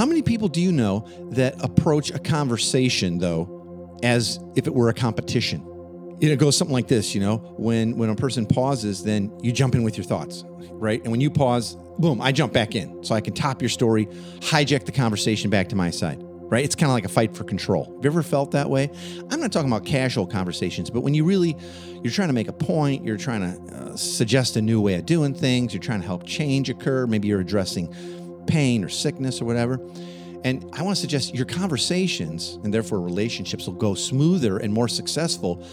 How many people do you know that approach a conversation though as if it were a competition? You know, it goes something like this, you know, when when a person pauses, then you jump in with your thoughts, right? And when you pause, boom, I jump back in. So I can top your story, hijack the conversation back to my side. Right? It's kind of like a fight for control. Have you ever felt that way? I'm not talking about casual conversations, but when you really you're trying to make a point, you're trying to uh, suggest a new way of doing things, you're trying to help change occur, maybe you're addressing pain or sickness or whatever. And I want to suggest your conversations and therefore relationships will go smoother and more successful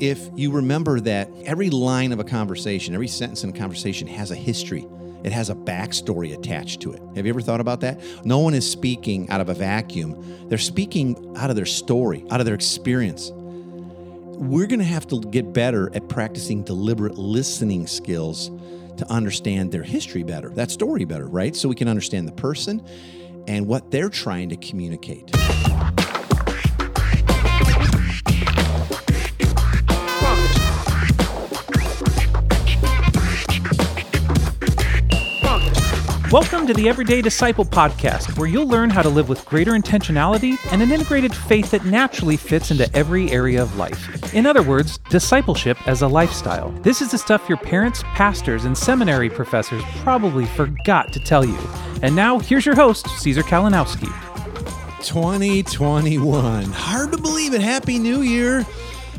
if you remember that every line of a conversation, every sentence in a conversation has a history. It has a backstory attached to it. Have you ever thought about that? No one is speaking out of a vacuum. They're speaking out of their story, out of their experience. We're going to have to get better at practicing deliberate listening skills to understand their history better, that story better, right? So we can understand the person and what they're trying to communicate. Welcome to the Everyday Disciple podcast, where you'll learn how to live with greater intentionality and an integrated faith that naturally fits into every area of life. In other words, discipleship as a lifestyle. This is the stuff your parents, pastors, and seminary professors probably forgot to tell you. And now, here's your host, Caesar Kalinowski. 2021. Hard to believe it. Happy New Year.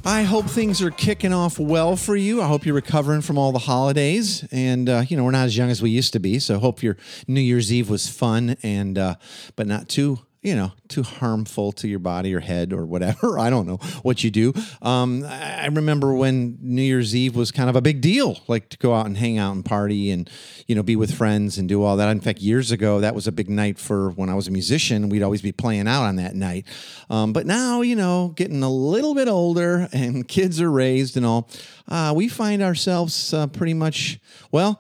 I hope things are kicking off well for you. I hope you're recovering from all the holidays. And, uh, you know, we're not as young as we used to be. So hope your New Year's Eve was fun and, uh, but not too you know, too harmful to your body or head or whatever. I don't know what you do. Um, I remember when New Year's Eve was kind of a big deal, like to go out and hang out and party and, you know, be with friends and do all that. In fact, years ago, that was a big night for when I was a musician. We'd always be playing out on that night. Um, but now, you know, getting a little bit older and kids are raised and all, uh, we find ourselves uh, pretty much, well,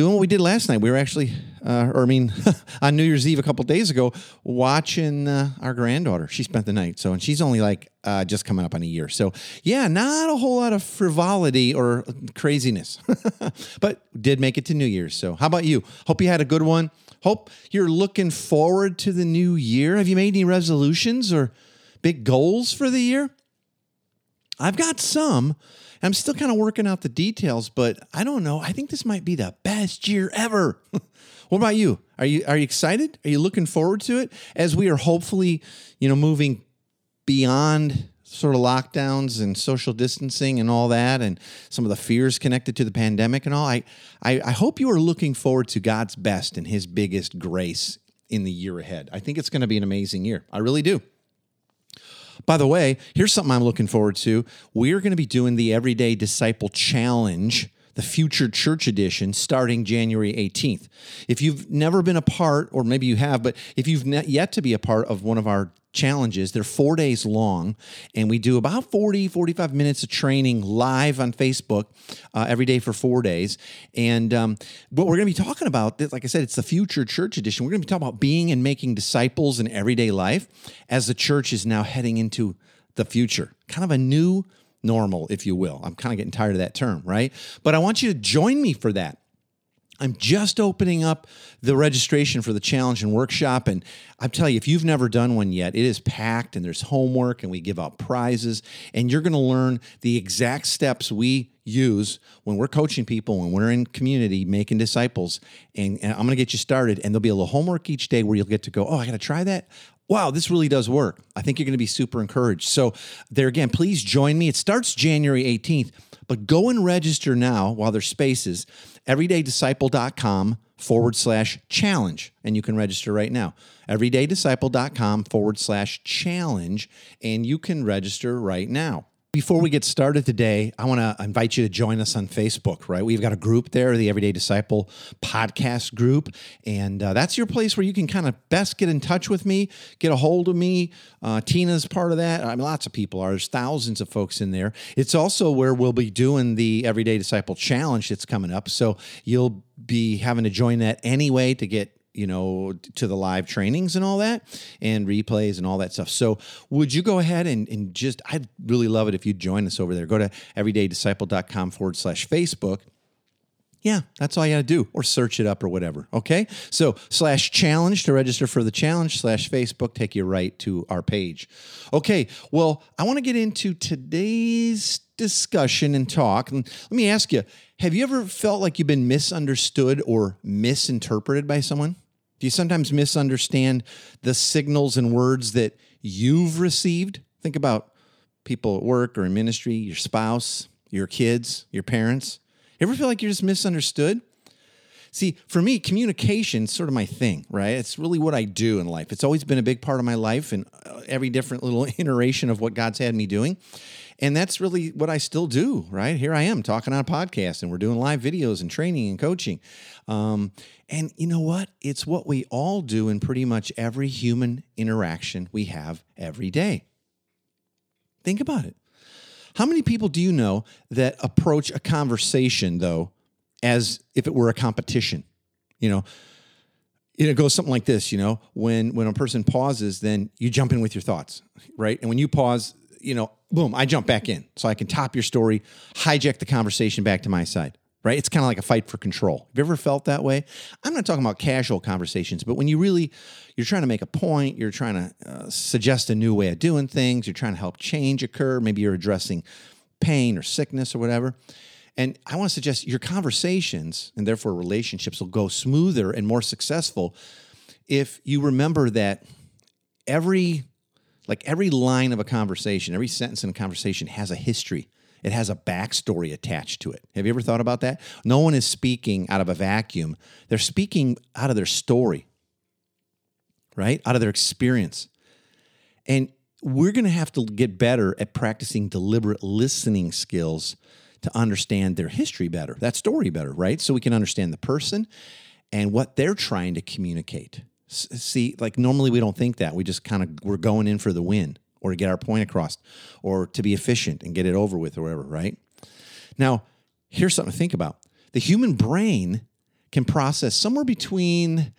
doing what we did last night. We were actually, uh, or I mean, on New Year's Eve a couple days ago, watching uh, our granddaughter. She spent the night. So, and she's only like uh, just coming up on a year. So, yeah, not a whole lot of frivolity or craziness, but did make it to New Year's. So, how about you? Hope you had a good one. Hope you're looking forward to the new year. Have you made any resolutions or big goals for the year? I've got some. I'm still kind of working out the details, but I don't know. I think this might be the best year ever. what about you? Are you are you excited? Are you looking forward to it as we are hopefully, you know, moving beyond sort of lockdowns and social distancing and all that and some of the fears connected to the pandemic and all. I, I, I hope you are looking forward to God's best and his biggest grace in the year ahead. I think it's going to be an amazing year. I really do. By the way, here's something I'm looking forward to. We're going to be doing the Everyday Disciple Challenge the Future Church Edition starting January 18th. If you've never been a part, or maybe you have, but if you've yet to be a part of one of our challenges. They're four days long, and we do about 40, 45 minutes of training live on Facebook uh, every day for four days. And um, what we're going to be talking about, like I said, it's the Future Church Edition. We're going to be talking about being and making disciples in everyday life as the church is now heading into the future, kind of a new normal, if you will. I'm kind of getting tired of that term, right? But I want you to join me for that. I'm just opening up the registration for the challenge and workshop. And I'm telling you, if you've never done one yet, it is packed and there's homework and we give out prizes. And you're going to learn the exact steps we use when we're coaching people, when we're in community making disciples. And, and I'm going to get you started. And there'll be a little homework each day where you'll get to go, oh, I got to try that wow, this really does work. I think you're going to be super encouraged. So, there again, please join me. It starts January 18th, but go and register now while there's spaces everydaydisciple.com forward slash challenge. And you can register right now. Everydaydisciple.com forward slash challenge. And you can register right now. Before we get started today, I want to invite you to join us on Facebook, right? We've got a group there, the Everyday Disciple podcast group. And uh, that's your place where you can kind of best get in touch with me, get a hold of me. Uh, Tina's part of that. I mean, lots of people are. There's thousands of folks in there. It's also where we'll be doing the Everyday Disciple Challenge that's coming up. So you'll be having to join that anyway to get you know, to the live trainings and all that and replays and all that stuff. So would you go ahead and, and just, I'd really love it if you'd join us over there. Go to everydaydisciple.com forward slash Facebook Yeah, that's all you got to do, or search it up or whatever. Okay. So, slash challenge to register for the challenge, slash Facebook, take you right to our page. Okay. Well, I want to get into today's discussion and talk. And let me ask you have you ever felt like you've been misunderstood or misinterpreted by someone? Do you sometimes misunderstand the signals and words that you've received? Think about people at work or in ministry, your spouse, your kids, your parents. Ever feel like you're just misunderstood? See, for me, communication is sort of my thing, right? It's really what I do in life. It's always been a big part of my life and uh, every different little iteration of what God's had me doing. And that's really what I still do, right? Here I am talking on a podcast and we're doing live videos and training and coaching. Um, and you know what? It's what we all do in pretty much every human interaction we have every day. Think about it. How many people do you know that approach a conversation though as if it were a competition? You know, it goes something like this, you know, when when a person pauses, then you jump in with your thoughts, right? And when you pause, you know, boom, I jump back in so I can top your story, hijack the conversation back to my side right? It's kind of like a fight for control. Have you ever felt that way? I'm not talking about casual conversations, but when you really you're trying to make a point, you're trying to uh, suggest a new way of doing things, you're trying to help change occur, maybe you're addressing pain or sickness or whatever. And I want to suggest your conversations and therefore relationships will go smoother and more successful if you remember that every like every line of a conversation, every sentence in a conversation has a history it has a backstory attached to it. Have you ever thought about that? No one is speaking out of a vacuum. They're speaking out of their story, right? Out of their experience. And we're going to have to get better at practicing deliberate listening skills to understand their history better, that story better, right? So we can understand the person and what they're trying to communicate. See, like normally we don't think that. We just kind of we're going in for the win or to get our point across or to be efficient and get it over with or whatever, right? Now, here's something to think about. The human brain can process somewhere between,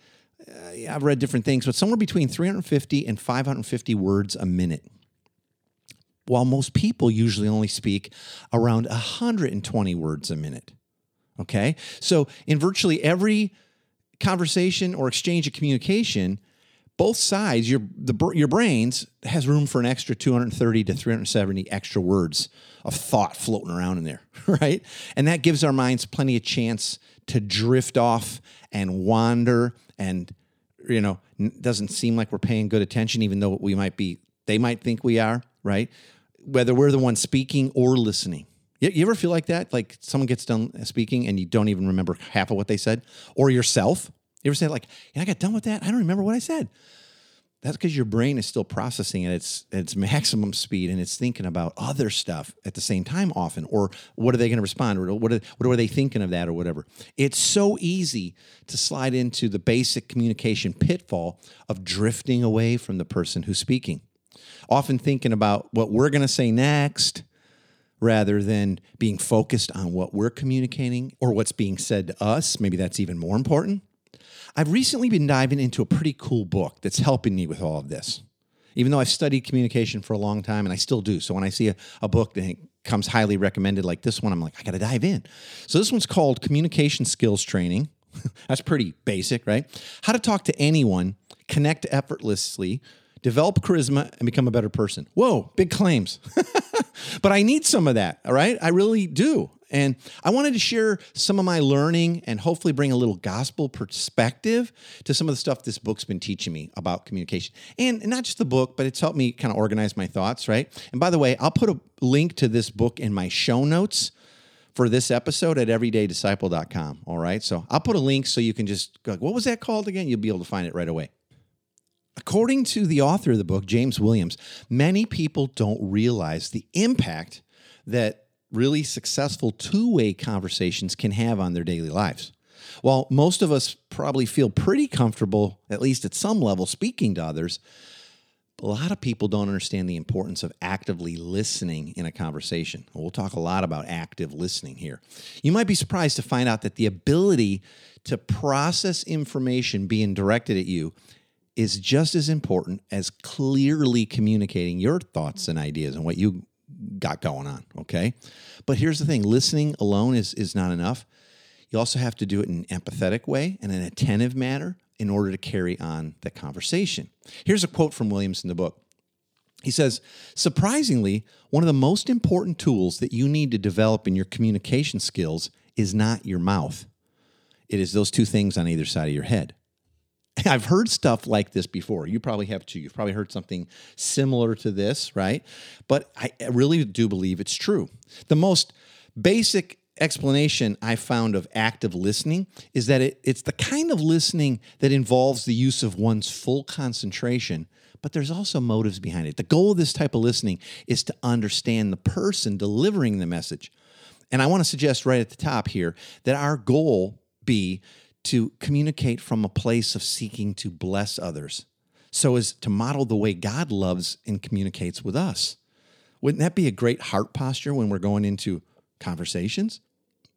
uh, I've read different things, but somewhere between 350 and 550 words a minute. While most people usually only speak around 120 words a minute. Okay? So, in virtually every conversation or exchange of communication, both sides, your the your brains has room for an extra 230 to 370 extra words of thought floating around in there, right? And that gives our minds plenty of chance to drift off and wander and you know, doesn't seem like we're paying good attention even though we might be they might think we are, right? Whether we're the one speaking or listening. You ever feel like that? Like someone gets done speaking and you don't even remember half of what they said? Or yourself? You ever say like, yeah, I got done with that. I don't remember what I said. That's because your brain is still processing at its at its maximum speed and it's thinking about other stuff at the same time often. Or what are they going to respond? Or what are, what are they thinking of that or whatever? It's so easy to slide into the basic communication pitfall of drifting away from the person who's speaking. Often thinking about what we're going to say next rather than being focused on what we're communicating or what's being said to us. Maybe that's even more important. I've recently been diving into a pretty cool book that's helping me with all of this. Even though I've studied communication for a long time and I still do. So when I see a, a book that comes highly recommended like this one, I'm like, I got to dive in. So this one's called Communication Skills Training. That's pretty basic, right? How to talk to anyone, connect effortlessly, develop charisma, and become a better person. Whoa, big claims. but I need some of that, all right? I really do. And I wanted to share some of my learning and hopefully bring a little gospel perspective to some of the stuff this book's been teaching me about communication. And not just the book, but it's helped me kind of organize my thoughts, right? And by the way, I'll put a link to this book in my show notes for this episode at everydaydisciple.com. All right. So I'll put a link so you can just go, what was that called again? You'll be able to find it right away. According to the author of the book, James Williams, many people don't realize the impact that really successful two way conversations can have on their daily lives. While most of us probably feel pretty comfortable, at least at some level, speaking to others, a lot of people don't understand the importance of actively listening in a conversation. We'll talk a lot about active listening here. You might be surprised to find out that the ability to process information being directed at you is just as important as clearly communicating your thoughts and ideas and what you got going on. Okay. But here's the thing listening alone is, is not enough. You also have to do it in an empathetic way and an attentive manner in order to carry on the conversation. Here's a quote from Williams in the book. He says, surprisingly, one of the most important tools that you need to develop in your communication skills is not your mouth. It is those two things on either side of your head. I've heard stuff like this before. You probably have too. You've probably heard something similar to this, right? But I really do believe it's true. The most basic explanation I found of active listening is that it, it's the kind of listening that involves the use of one's full concentration, but there's also motives behind it. The goal of this type of listening is to understand the person delivering the message. And I want to suggest right at the top here that our goal be to communicate from a place of seeking to bless others so as to model the way God loves and communicates with us. Wouldn't that be a great heart posture when we're going into conversations?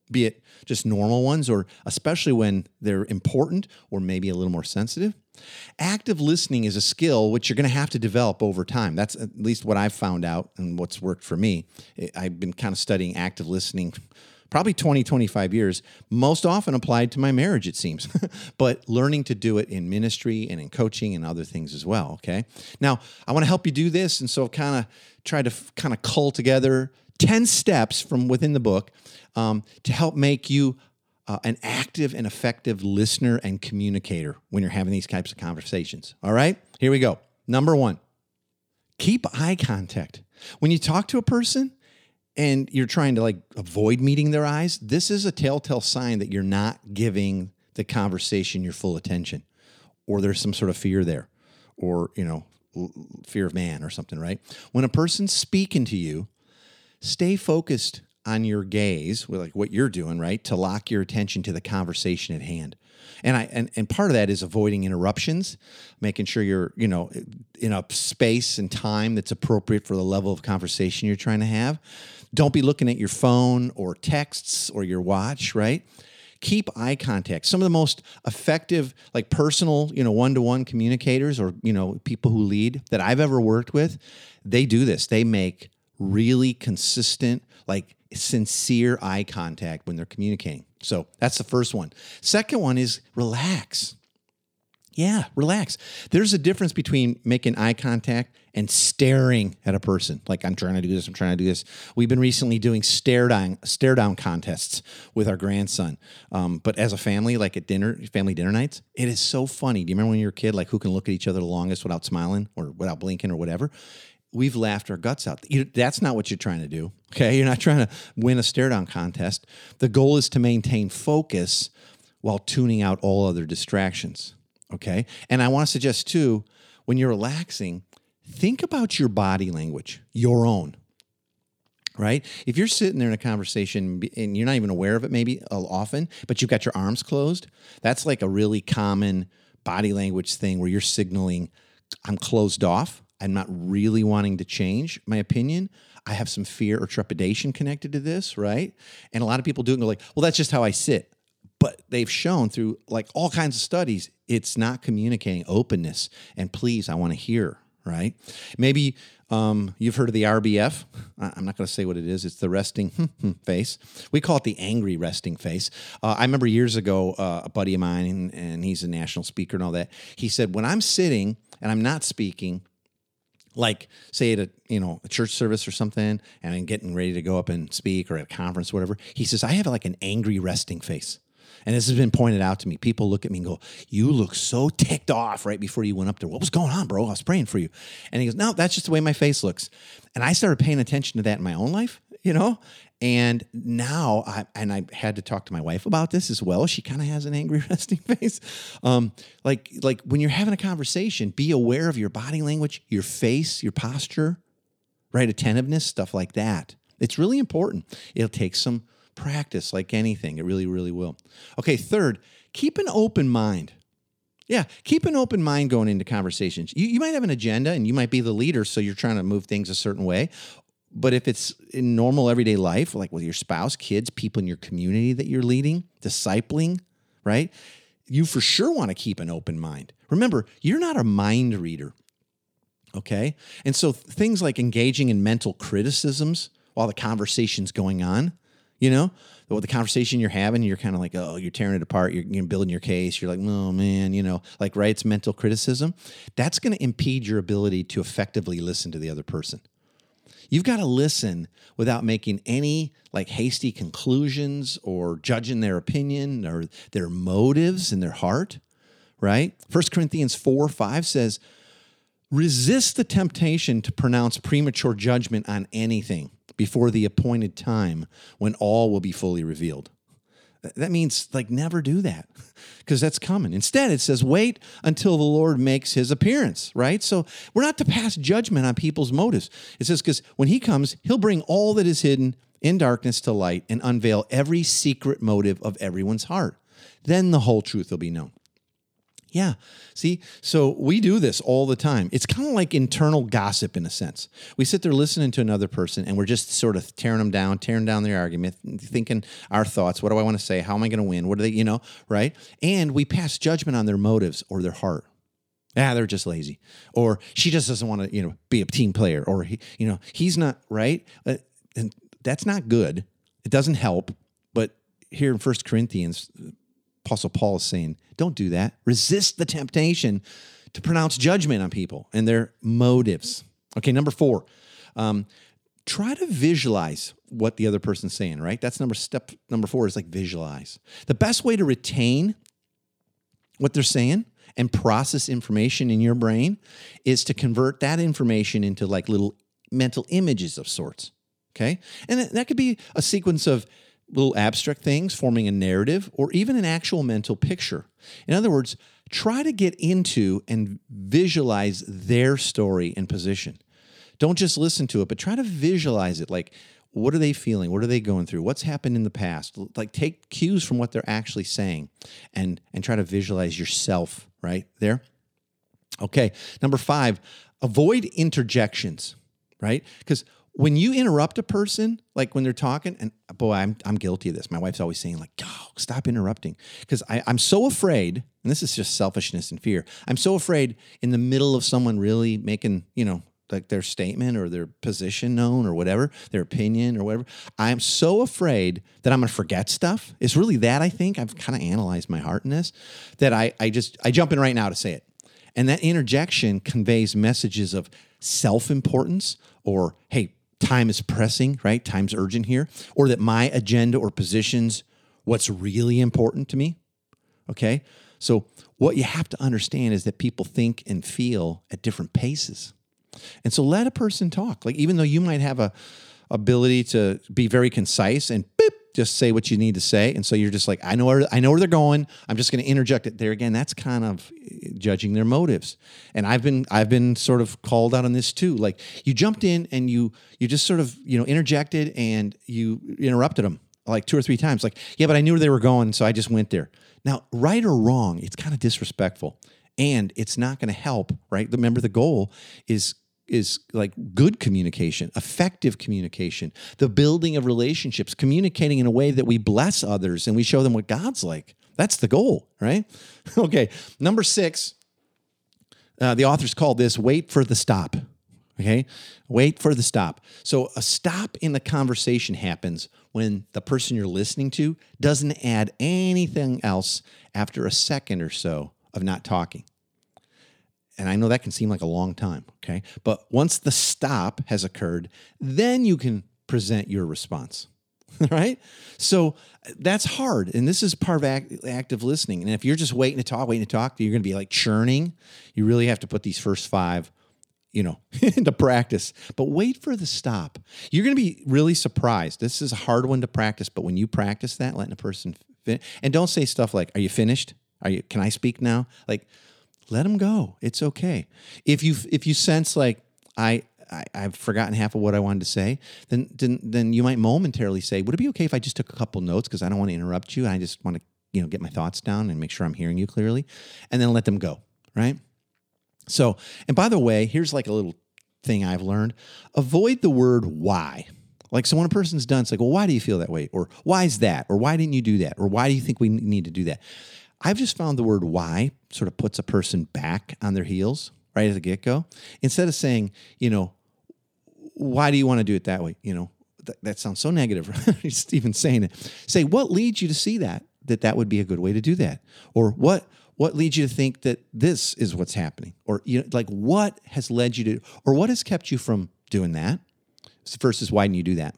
Be it just normal ones, or especially when they're important or maybe a little more sensitive. Active listening is a skill which you're going to have to develop over time. That's at least what I've found out and what's worked for me. I've been kind of studying active listening probably 20, 25 years, most often applied to my marriage, it seems, but learning to do it in ministry and in coaching and other things as well. Okay. Now, I want to help you do this. And so, kind of try to kind of cull together 10 steps from within the book um, to help make you uh, an active and effective listener and communicator when you're having these types of conversations. All right, here we go. Number one, keep eye contact. When you talk to a person, and you're trying to like avoid meeting their eyes, this is a telltale sign that you're not giving the conversation your full attention or there's some sort of fear there or, you know, fear of man or something, right? When a person's speaking to you, stay focused on your gaze, with like what you're doing, right? To lock your attention to the conversation at hand. And I and, and part of that is avoiding interruptions, making sure you're, you know, in a space and time that's appropriate for the level of conversation you're trying to have. Don't be looking at your phone or texts or your watch, right? Keep eye contact. Some of the most effective, like personal, you know, one to one communicators or, you know, people who lead that I've ever worked with, they do this. They make really consistent, like sincere eye contact when they're communicating. So that's the first one. Second one is relax. Yeah, relax. There's a difference between making eye contact and staring at a person. Like I'm trying to do this, I'm trying to do this. We've been recently doing stare down stare down contests with our grandson. Um, but as a family, like at dinner, family dinner nights, it is so funny. Do you remember when you were a kid, like who can look at each other the longest without smiling or without blinking or whatever? We've laughed our guts out. That's not what you're trying to do. Okay, you're not trying to win a stare down contest. The goal is to maintain focus while tuning out all other distractions. Okay. And I want to suggest too, when you're relaxing, think about your body language, your own. Right? If you're sitting there in a conversation and you're not even aware of it, maybe uh, often, but you've got your arms closed, that's like a really common body language thing where you're signaling, I'm closed off. I'm not really wanting to change my opinion. I have some fear or trepidation connected to this, right? And a lot of people do it and go like, well, that's just how I sit but they've shown through like all kinds of studies it's not communicating openness and please i want to hear right? Maybe um, you've heard of the rbf i'm not going to say what it is. It's the resting face. We call it the angry resting face. Uh, i remember years ago uh, a buddy of mine and, and he's a national speaker and all that he said when i'm sitting and i'm not speaking like say at a you know a church service or something and i'm getting ready to go up and speak or at a conference whatever he says i have like an angry resting face and this has been pointed out to me. People look at me and go, You look so ticked off right before you went up there. What was going on, bro? I was praying for you. And he goes, No, that's just the way my face looks. And I started paying attention to that in my own life, you know? And now, I, and I had to talk to my wife about this as well. She kind of has an angry resting face. Um, like, like when you're having a conversation, be aware of your body language, your face, your posture, right? Attentiveness, stuff like that. It's really important. It'll take some practice like anything. It really, really will. Okay, third, keep an open mind. Yeah, keep an open mind going into conversations. You, you might have an agenda and you might be the leader, so you're trying to move things a certain way. But if it's in normal everyday life, like with your spouse, kids, people in your community that you're leading, discipling, right? You for sure want to keep an open mind. Remember, you're not a mind reader. Okay. And so things like engaging in mental criticisms while the conversation's going on, You know, the, the conversation you're having, you're kind of like, oh, you're tearing it apart. You're, you're building your case. You're like, oh man, you know, like right, it's mental criticism. That's going to impede your ability to effectively listen to the other person. You've got to listen without making any like hasty conclusions or judging their opinion or their motives in their heart, right? First Corinthians 4 5 says, resist the temptation to pronounce premature judgment on anything before the appointed time when all will be fully revealed. That means like never do that because that's coming. Instead, it says wait until the Lord makes his appearance, right? So we're not to pass judgment on people's motives. It says because when he comes, he'll bring all that is hidden in darkness to light and unveil every secret motive of everyone's heart. Then the whole truth will be known. Yeah. See, so we do this all the time. It's kind of like internal gossip in a sense. We sit there listening to another person and we're just sort of tearing them down, tearing down their argument, thinking our thoughts. What do I want to say? How am I going to win? What do they, you know, right? And we pass judgment on their motives or their heart. Ah, they're just lazy. Or she just doesn't want to, you know, be a team player. Or, he, you know, he's not right. Uh, and that's not good. It doesn't help. But here in First Corinthians, Apostle Paul is saying, don't do that. Resist the temptation to pronounce judgment on people and their motives. Okay, number four, um, try to visualize what the other person's saying, right? That's number step number four is like visualize. The best way to retain what they're saying and process information in your brain is to convert that information into like little mental images of sorts. Okay. And that could be a sequence of little abstract things, forming a narrative, or even an actual mental picture. In other words, try to get into and visualize their story and position. Don't just listen to it, but try to visualize it. Like, what are they feeling? What are they going through? What's happened in the past? Like, take cues from what they're actually saying and, and try to visualize yourself right there. Okay. Number five, avoid interjections, right? Because when you interrupt a person, like when they're talking, and boy, I'm, I'm guilty of this. My wife's always saying, like, oh, stop interrupting. Because I'm so afraid, and this is just selfishness and fear. I'm so afraid in the middle of someone really making, you know, like their statement or their position known or whatever, their opinion or whatever. I'm so afraid that I'm gonna forget stuff. It's really that I think. I've kind of analyzed my heart in this, that I, I just I jump in right now to say it. And that interjection conveys messages of self-importance or, hey, time is pressing, right? Time's urgent here, or that my agenda or positions what's really important to me. Okay. So, what you have to understand is that people think and feel at different paces. And so, let a person talk. Like, even though you might have a ability to be very concise and just say what you need to say. And so you're just like, I know where I know where they're going. I'm just going to interject it there again. That's kind of eh, judging their motives. And I've been I've been sort of called out on this too. Like you jumped in and you you just sort of you know interjected and you interrupted them like two or three times. Like yeah, but I knew where they were going, so I just went there. Now, right or wrong, it's kind of disrespectful, and it's not going to help. Right? Remember, the goal is is like good communication, effective communication, the building of relationships, communicating in a way that we bless others and we show them what God's like. That's the goal, right? okay. Number six, uh, the authors call this wait for the stop. Okay. Wait for the stop. So a stop in the conversation happens when the person you're listening to doesn't add anything else after a second or so of not talking. And I know that can seem like a long time, okay? But once the stop has occurred, then you can present your response, right? So that's hard. And this is part of act, active listening. And if you're just waiting to talk, waiting to talk, you're going to be like churning. You really have to put these first five, you know, into practice. But wait for the stop. You're going to be really surprised. This is a hard one to practice, but when you practice that, letting a person fin- and don't say stuff like, "Are you finished? Are you? Can I speak now?" Like let them go. It's okay. If you if you sense like I, I have forgotten half of what I wanted to say, then then then you might momentarily say, "Would it be okay if I just took a couple notes because I don't want to interrupt you? I just want to you know get my thoughts down and make sure I'm hearing you clearly," and then let them go. Right. So, and by the way, here's like a little thing I've learned: avoid the word "why." Like, so when a person's done, it's like, well, why do you feel that way? Or why is that? Or why didn't you do that? Or why do you think we need to do that? I've just found the word why sort of puts a person back on their heels right at the get go. Instead of saying, you know, why do you want to do it that way? You know, th- that sounds so negative. Just even saying it. Say what leads you to see that that that would be a good way to do that, or what what leads you to think that this is what's happening, or you know, like what has led you to, or what has kept you from doing that, versus why didn't you do that,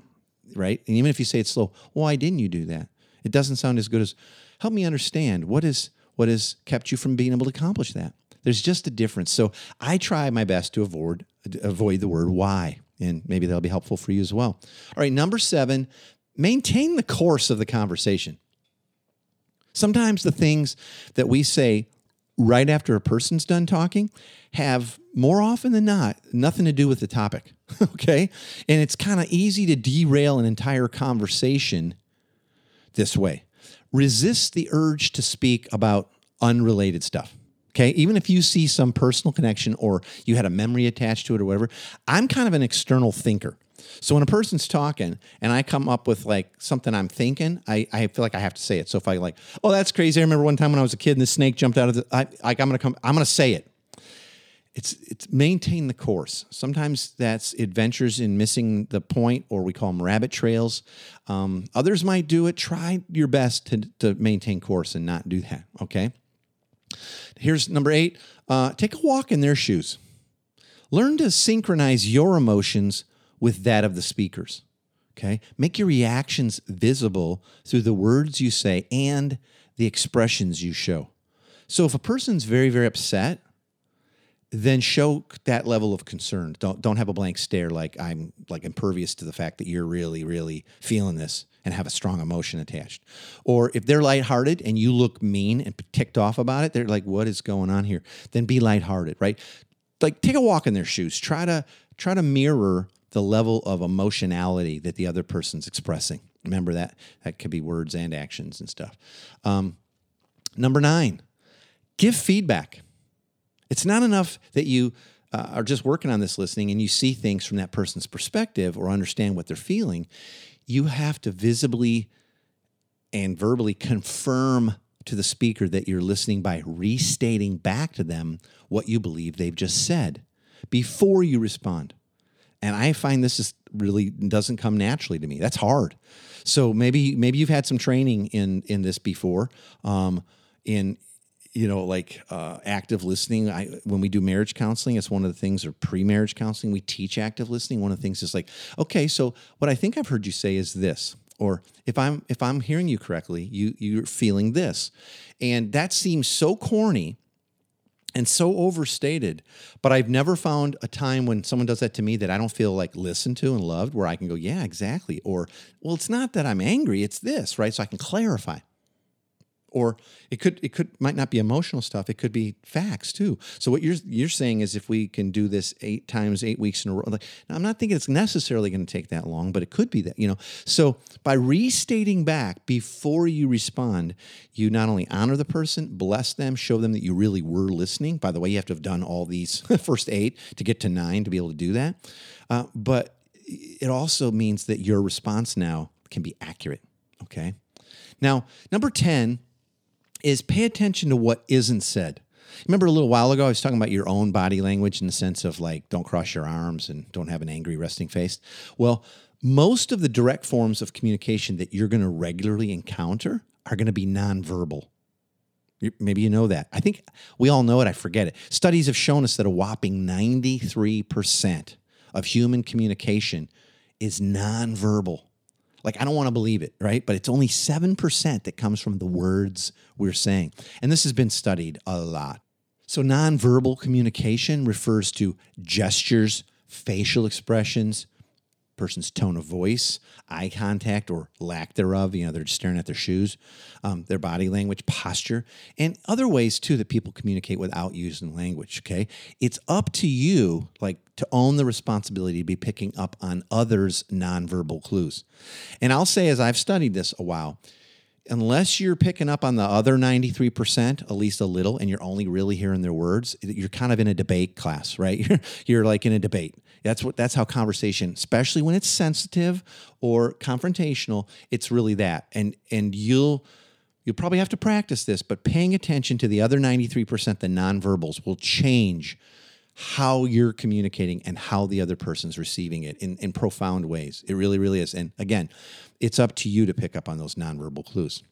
right? And even if you say it's slow, why didn't you do that? It doesn't sound as good as help me understand what is what has kept you from being able to accomplish that. There's just a difference. So I try my best to avoid avoid the word why, and maybe that'll be helpful for you as well. All right, number seven, maintain the course of the conversation. Sometimes the things that we say right after a person's done talking have more often than not nothing to do with the topic. okay? And it's kind of easy to derail an entire conversation this way. Resist the urge to speak about unrelated stuff. Okay. Even if you see some personal connection or you had a memory attached to it or whatever, I'm kind of an external thinker. So when a person's talking and I come up with like something I'm thinking, I, I feel like I have to say it. So if I like, oh, that's crazy. I remember one time when I was a kid and the snake jumped out of the, I, like, I'm going to come, I'm going to say it. It's, it's maintain the course. Sometimes that's adventures in missing the point, or we call them rabbit trails. Um, others might do it. Try your best to, to maintain course and not do that. Okay. Here's number eight uh, take a walk in their shoes. Learn to synchronize your emotions with that of the speakers. Okay. Make your reactions visible through the words you say and the expressions you show. So if a person's very, very upset, then show that level of concern. Don't don't have a blank stare like I'm like impervious to the fact that you're really, really feeling this and have a strong emotion attached. Or if they're lighthearted and you look mean and ticked off about it, they're like, what is going on here? Then be lighthearted, right? Like take a walk in their shoes. Try to try to mirror the level of emotionality that the other person's expressing. Remember that that could be words and actions and stuff. Um, number nine, give feedback. It's not enough that you uh, are just working on this listening and you see things from that person's perspective or understand what they're feeling you have to visibly and verbally confirm to the speaker that you're listening by restating back to them what you believe they've just said before you respond. And I find this is really doesn't come naturally to me. That's hard. So maybe maybe you've had some training in in this before. Um, in you know, like uh, active listening. I, when we do marriage counseling, it's one of the things, or pre marriage counseling, we teach active listening. One of the things is like, okay, so what I think I've heard you say is this, or if I'm if I'm hearing you correctly, you you're feeling this, and that seems so corny and so overstated. But I've never found a time when someone does that to me that I don't feel like listened to and loved, where I can go, yeah, exactly, or well, it's not that I'm angry, it's this, right? So I can clarify or it could it could might not be emotional stuff. It could be facts too. So what you're you're saying is if we can do this eight times eight weeks in a row like, i'm not thinking it's necessarily going to take that long but it could be that you know? So by restating back before you respond you not only honor the person bless them show them that you really were listening. By the way you have to have done all these first eight to get to nine to be able to do that. Uh, but it also means that your response now can be accurate okay? Now number 10 is pay attention to what isn't said. Remember a little while ago, I was talking about your own body language in the sense of like, don't cross your arms and don't have an angry resting face. Well, most of the direct forms of communication that you're going to regularly encounter are going to be nonverbal. Maybe you know that. I think we all know it. I forget it. Studies have shown us that a whopping 93% of human communication is nonverbal. Like, I don't want to believe it, right? But it's only 7% that comes from the words we're saying. And this has been studied a lot. So, nonverbal communication refers to gestures, facial expressions, person's tone of voice, eye contact or lack thereof. You know, they're just staring at their shoes, um, their body language, posture, and other ways too that people communicate without using language. Okay. It's up to you, like, to own the responsibility to be picking up on others' nonverbal clues. And I'll say, as I've studied this a while, unless you're picking up on the other 93% at least a little and you're only really hearing their words you're kind of in a debate class right you're, you're like in a debate that's what that's how conversation especially when it's sensitive or confrontational it's really that and and you'll you'll probably have to practice this but paying attention to the other 93% the nonverbals will change how you're communicating and how the other person's receiving it in, in profound ways. It really, really is. And again, it's up to you to pick up on those nonverbal clues.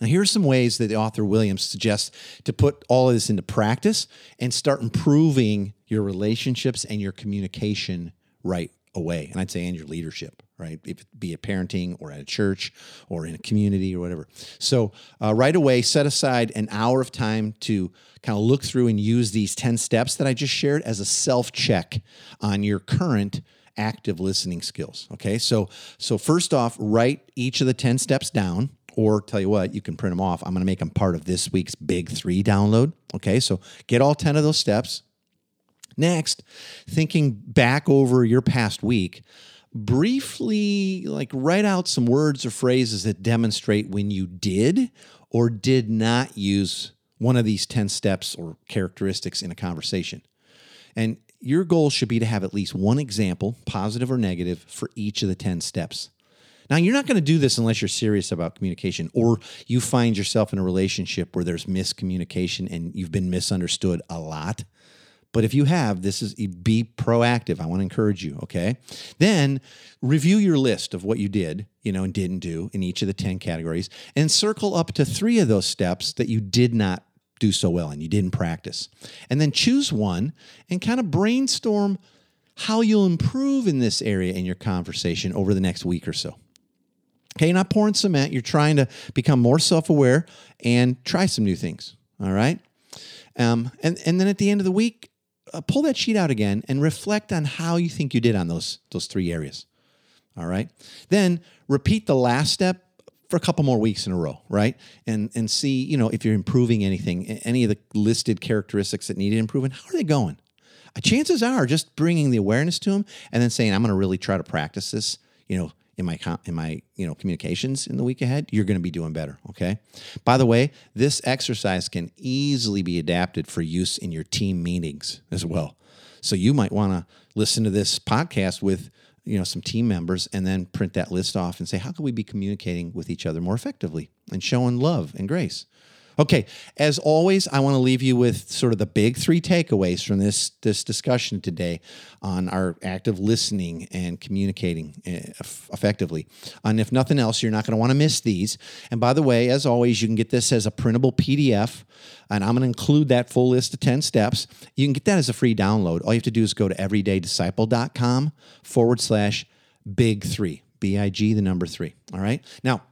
Now, here are some ways that the author Williams suggests to put all of this into practice and start improving your relationships and your communication right away. And I'd say, and your leadership, right? If be it parenting or at a church or in a community or whatever. So, uh, right away, set aside an hour of time to kind of look through and use these 10 steps that I just shared as a self check on your current active listening skills. Okay. So, so first off, write each of the 10 steps down or tell you what, you can print them off. I'm going to make them part of this week's big three download. Okay. So get all 10 of those steps. Next, thinking back over your past week, briefly like write out some words or phrases that demonstrate when you did or did not use one of these 10 steps or characteristics in a conversation. And your goal should be to have at least one example, positive or negative, for each of the 10 steps. Now, you're not going to do this unless you're serious about communication or you find yourself in a relationship where there's miscommunication and you've been misunderstood a lot. But if you have, this is be proactive. I want to encourage you, okay? Then review your list of what you did, you know, and didn't do in each of the 10 categories and circle up to 3 of those steps that you did not do so well and you didn't practice. And then choose one and kind of brainstorm how you'll improve in this area in your conversation over the next week or so. Okay, you're not pouring cement. You're trying to become more self aware and try some new things. All right. Um, and, and then at the end of the week, uh, pull that sheet out again and reflect on how you think you did on those those three areas. All right. Then repeat the last step for a couple more weeks in a row, right? And and see, you know, if you're improving anything, any of the listed characteristics that needed improvement, how are they going? Uh, chances are just bringing the awareness to them and then saying, I'm going to really try to practice this, you know, in my in my you know communications in the week ahead, you're going to be doing better. Okay. By the way, this exercise can easily be adapted for use in your team meetings as well. So you might want to listen to this podcast with you know some team members and then print that list off and say how can we be communicating with each other more effectively and showing love and grace Okay, as always, I want to leave you with sort of the big three takeaways from this this discussion today on our active listening and communicating eh, effectively. And if nothing else, you're not going to want to miss these. And by the way, as always, you can get this as a printable PDF, and I'm going to include that full list of 10 steps. You can get that as a free download. All you have to do is go to everydaydisciple.com forward slash big three, B I G, the number three. All right. Now,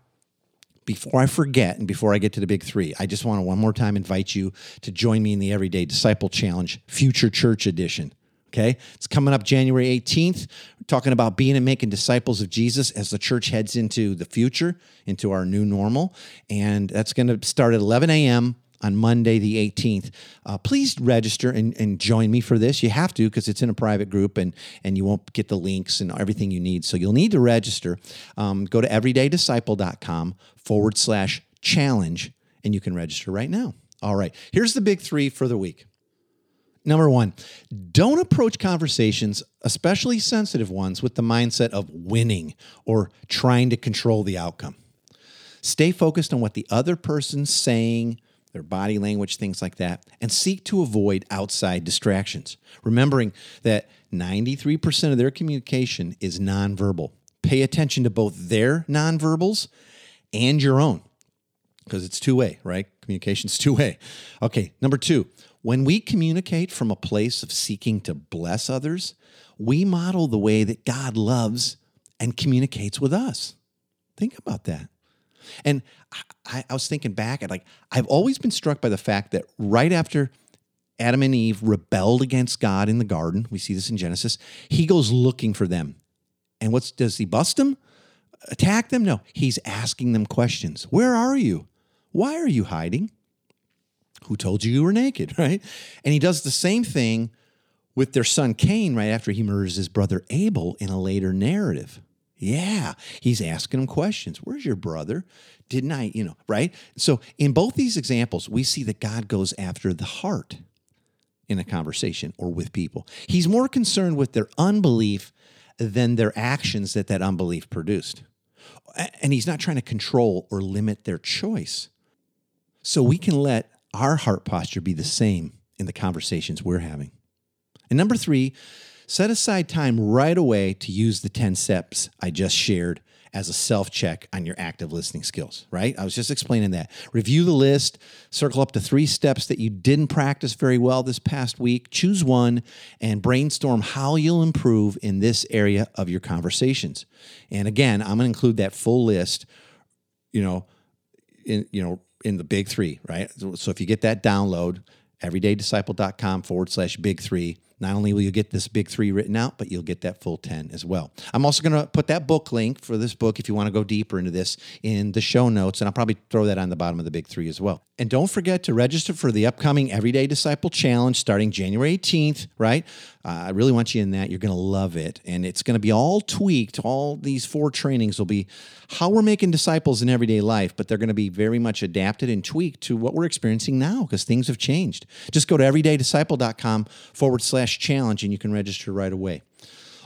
before I forget and before I get to the big three, I just want to one more time invite you to join me in the Everyday Disciple Challenge Future Church Edition. Okay, it's coming up January 18th. We're talking about being and making disciples of Jesus as the church heads into the future, into our new normal. And that's going to start at 11 a.m on Monday, the 18th. Uh, please register and, and join me for this. You have to because it's in a private group and, and you won't get the links and everything you need. So you'll need to register. Um, go to everydaydisciple.com forward slash challenge and you can register right now. All right, here's the big three for the week. Number one, don't approach conversations, especially sensitive ones, with the mindset of winning or trying to control the outcome. Stay focused on what the other person's saying, their body language, things like that, and seek to avoid outside distractions. Remembering that 93% of their communication is nonverbal. Pay attention to both their nonverbals and your own because it's two way, right? Communication's two way. Okay, number two, when we communicate from a place of seeking to bless others, we model the way that God loves and communicates with us. Think about that. And I, I was thinking back at like, I've always been struck by the fact that right after Adam and Eve rebelled against God in the garden, we see this in Genesis, he goes looking for them. And what's does he bust them? Attack them? No, he's asking them questions. Where are you? Why are you hiding? Who told you you were naked, right? And he does the same thing with their son Cain right after he murders his brother Abel in a later narrative. Yeah, he's asking him questions. Where's your brother? Didn't I, you know, right? So in both these examples, we see that God goes after the heart in a conversation or with people. He's more concerned with their unbelief than their actions that that unbelief produced. And he's not trying to control or limit their choice. So we can let our heart posture be the same in the conversations we're having. And number three, set aside time right away to use the 10 steps I just shared as a self check on your active listening skills, right? I was just explaining that. Review the list, circle up to three steps that you didn't practice very well this past week, choose one, and brainstorm how you'll improve in this area of your conversations. And again, I'm going to include that full list, you know, in, you know, in the big three, right? So if you get that download, everydaydisciple.com forward slash big three, not only will you get this big three written out, but you'll get that full 10 as well. I'm also going to put that book link for this book if you want to go deeper into this in the show notes, and I'll probably throw that on the bottom of the big three as well. And don't forget to register for the upcoming Everyday Disciple Challenge starting January 18th, right? Uh, I really want you in that. You're going to love it. And it's going to be all tweaked. All these four trainings will be how we're making disciples in everyday life, but they're going to be very much adapted and tweaked to what we're experiencing now because things have changed. Just go to everydaydisciple.com forward slash challenge and you can register right away.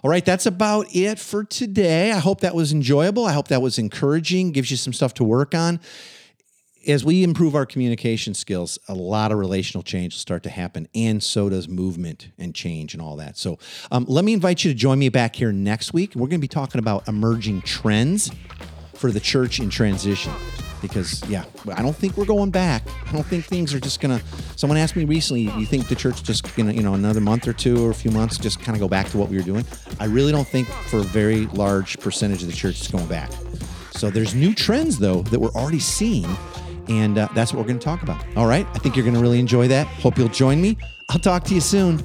All right, that's about it for today. I hope that was enjoyable. I hope that was encouraging, gives you some stuff to work on as we improve our communication skills, a lot of relational change will start to happen, and so does movement and change and all that. So, um, let me invite you to join me back here next week. We're going to be talking about emerging trends for the church in transition. Because, yeah, I don't think we're going back. I don't think things are just going to. Someone asked me recently, you think the church just going to, you know, another month or two or a few months just kind of go back to what we were doing? I really don't think for a very large percentage of the church is going back. So there's new trends, though, that we're already seeing and uh, that's what we're going to talk about. All right. I think you're going to really enjoy that. Hope you'll join me. I'll talk to you soon.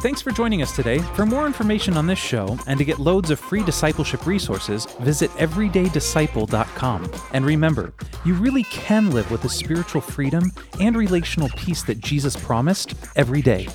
Thanks for joining us today. For more information on this show and to get loads of free discipleship resources, visit everydaydisciple.com. And remember, you really can live with the spiritual freedom and relational peace that Jesus promised every day.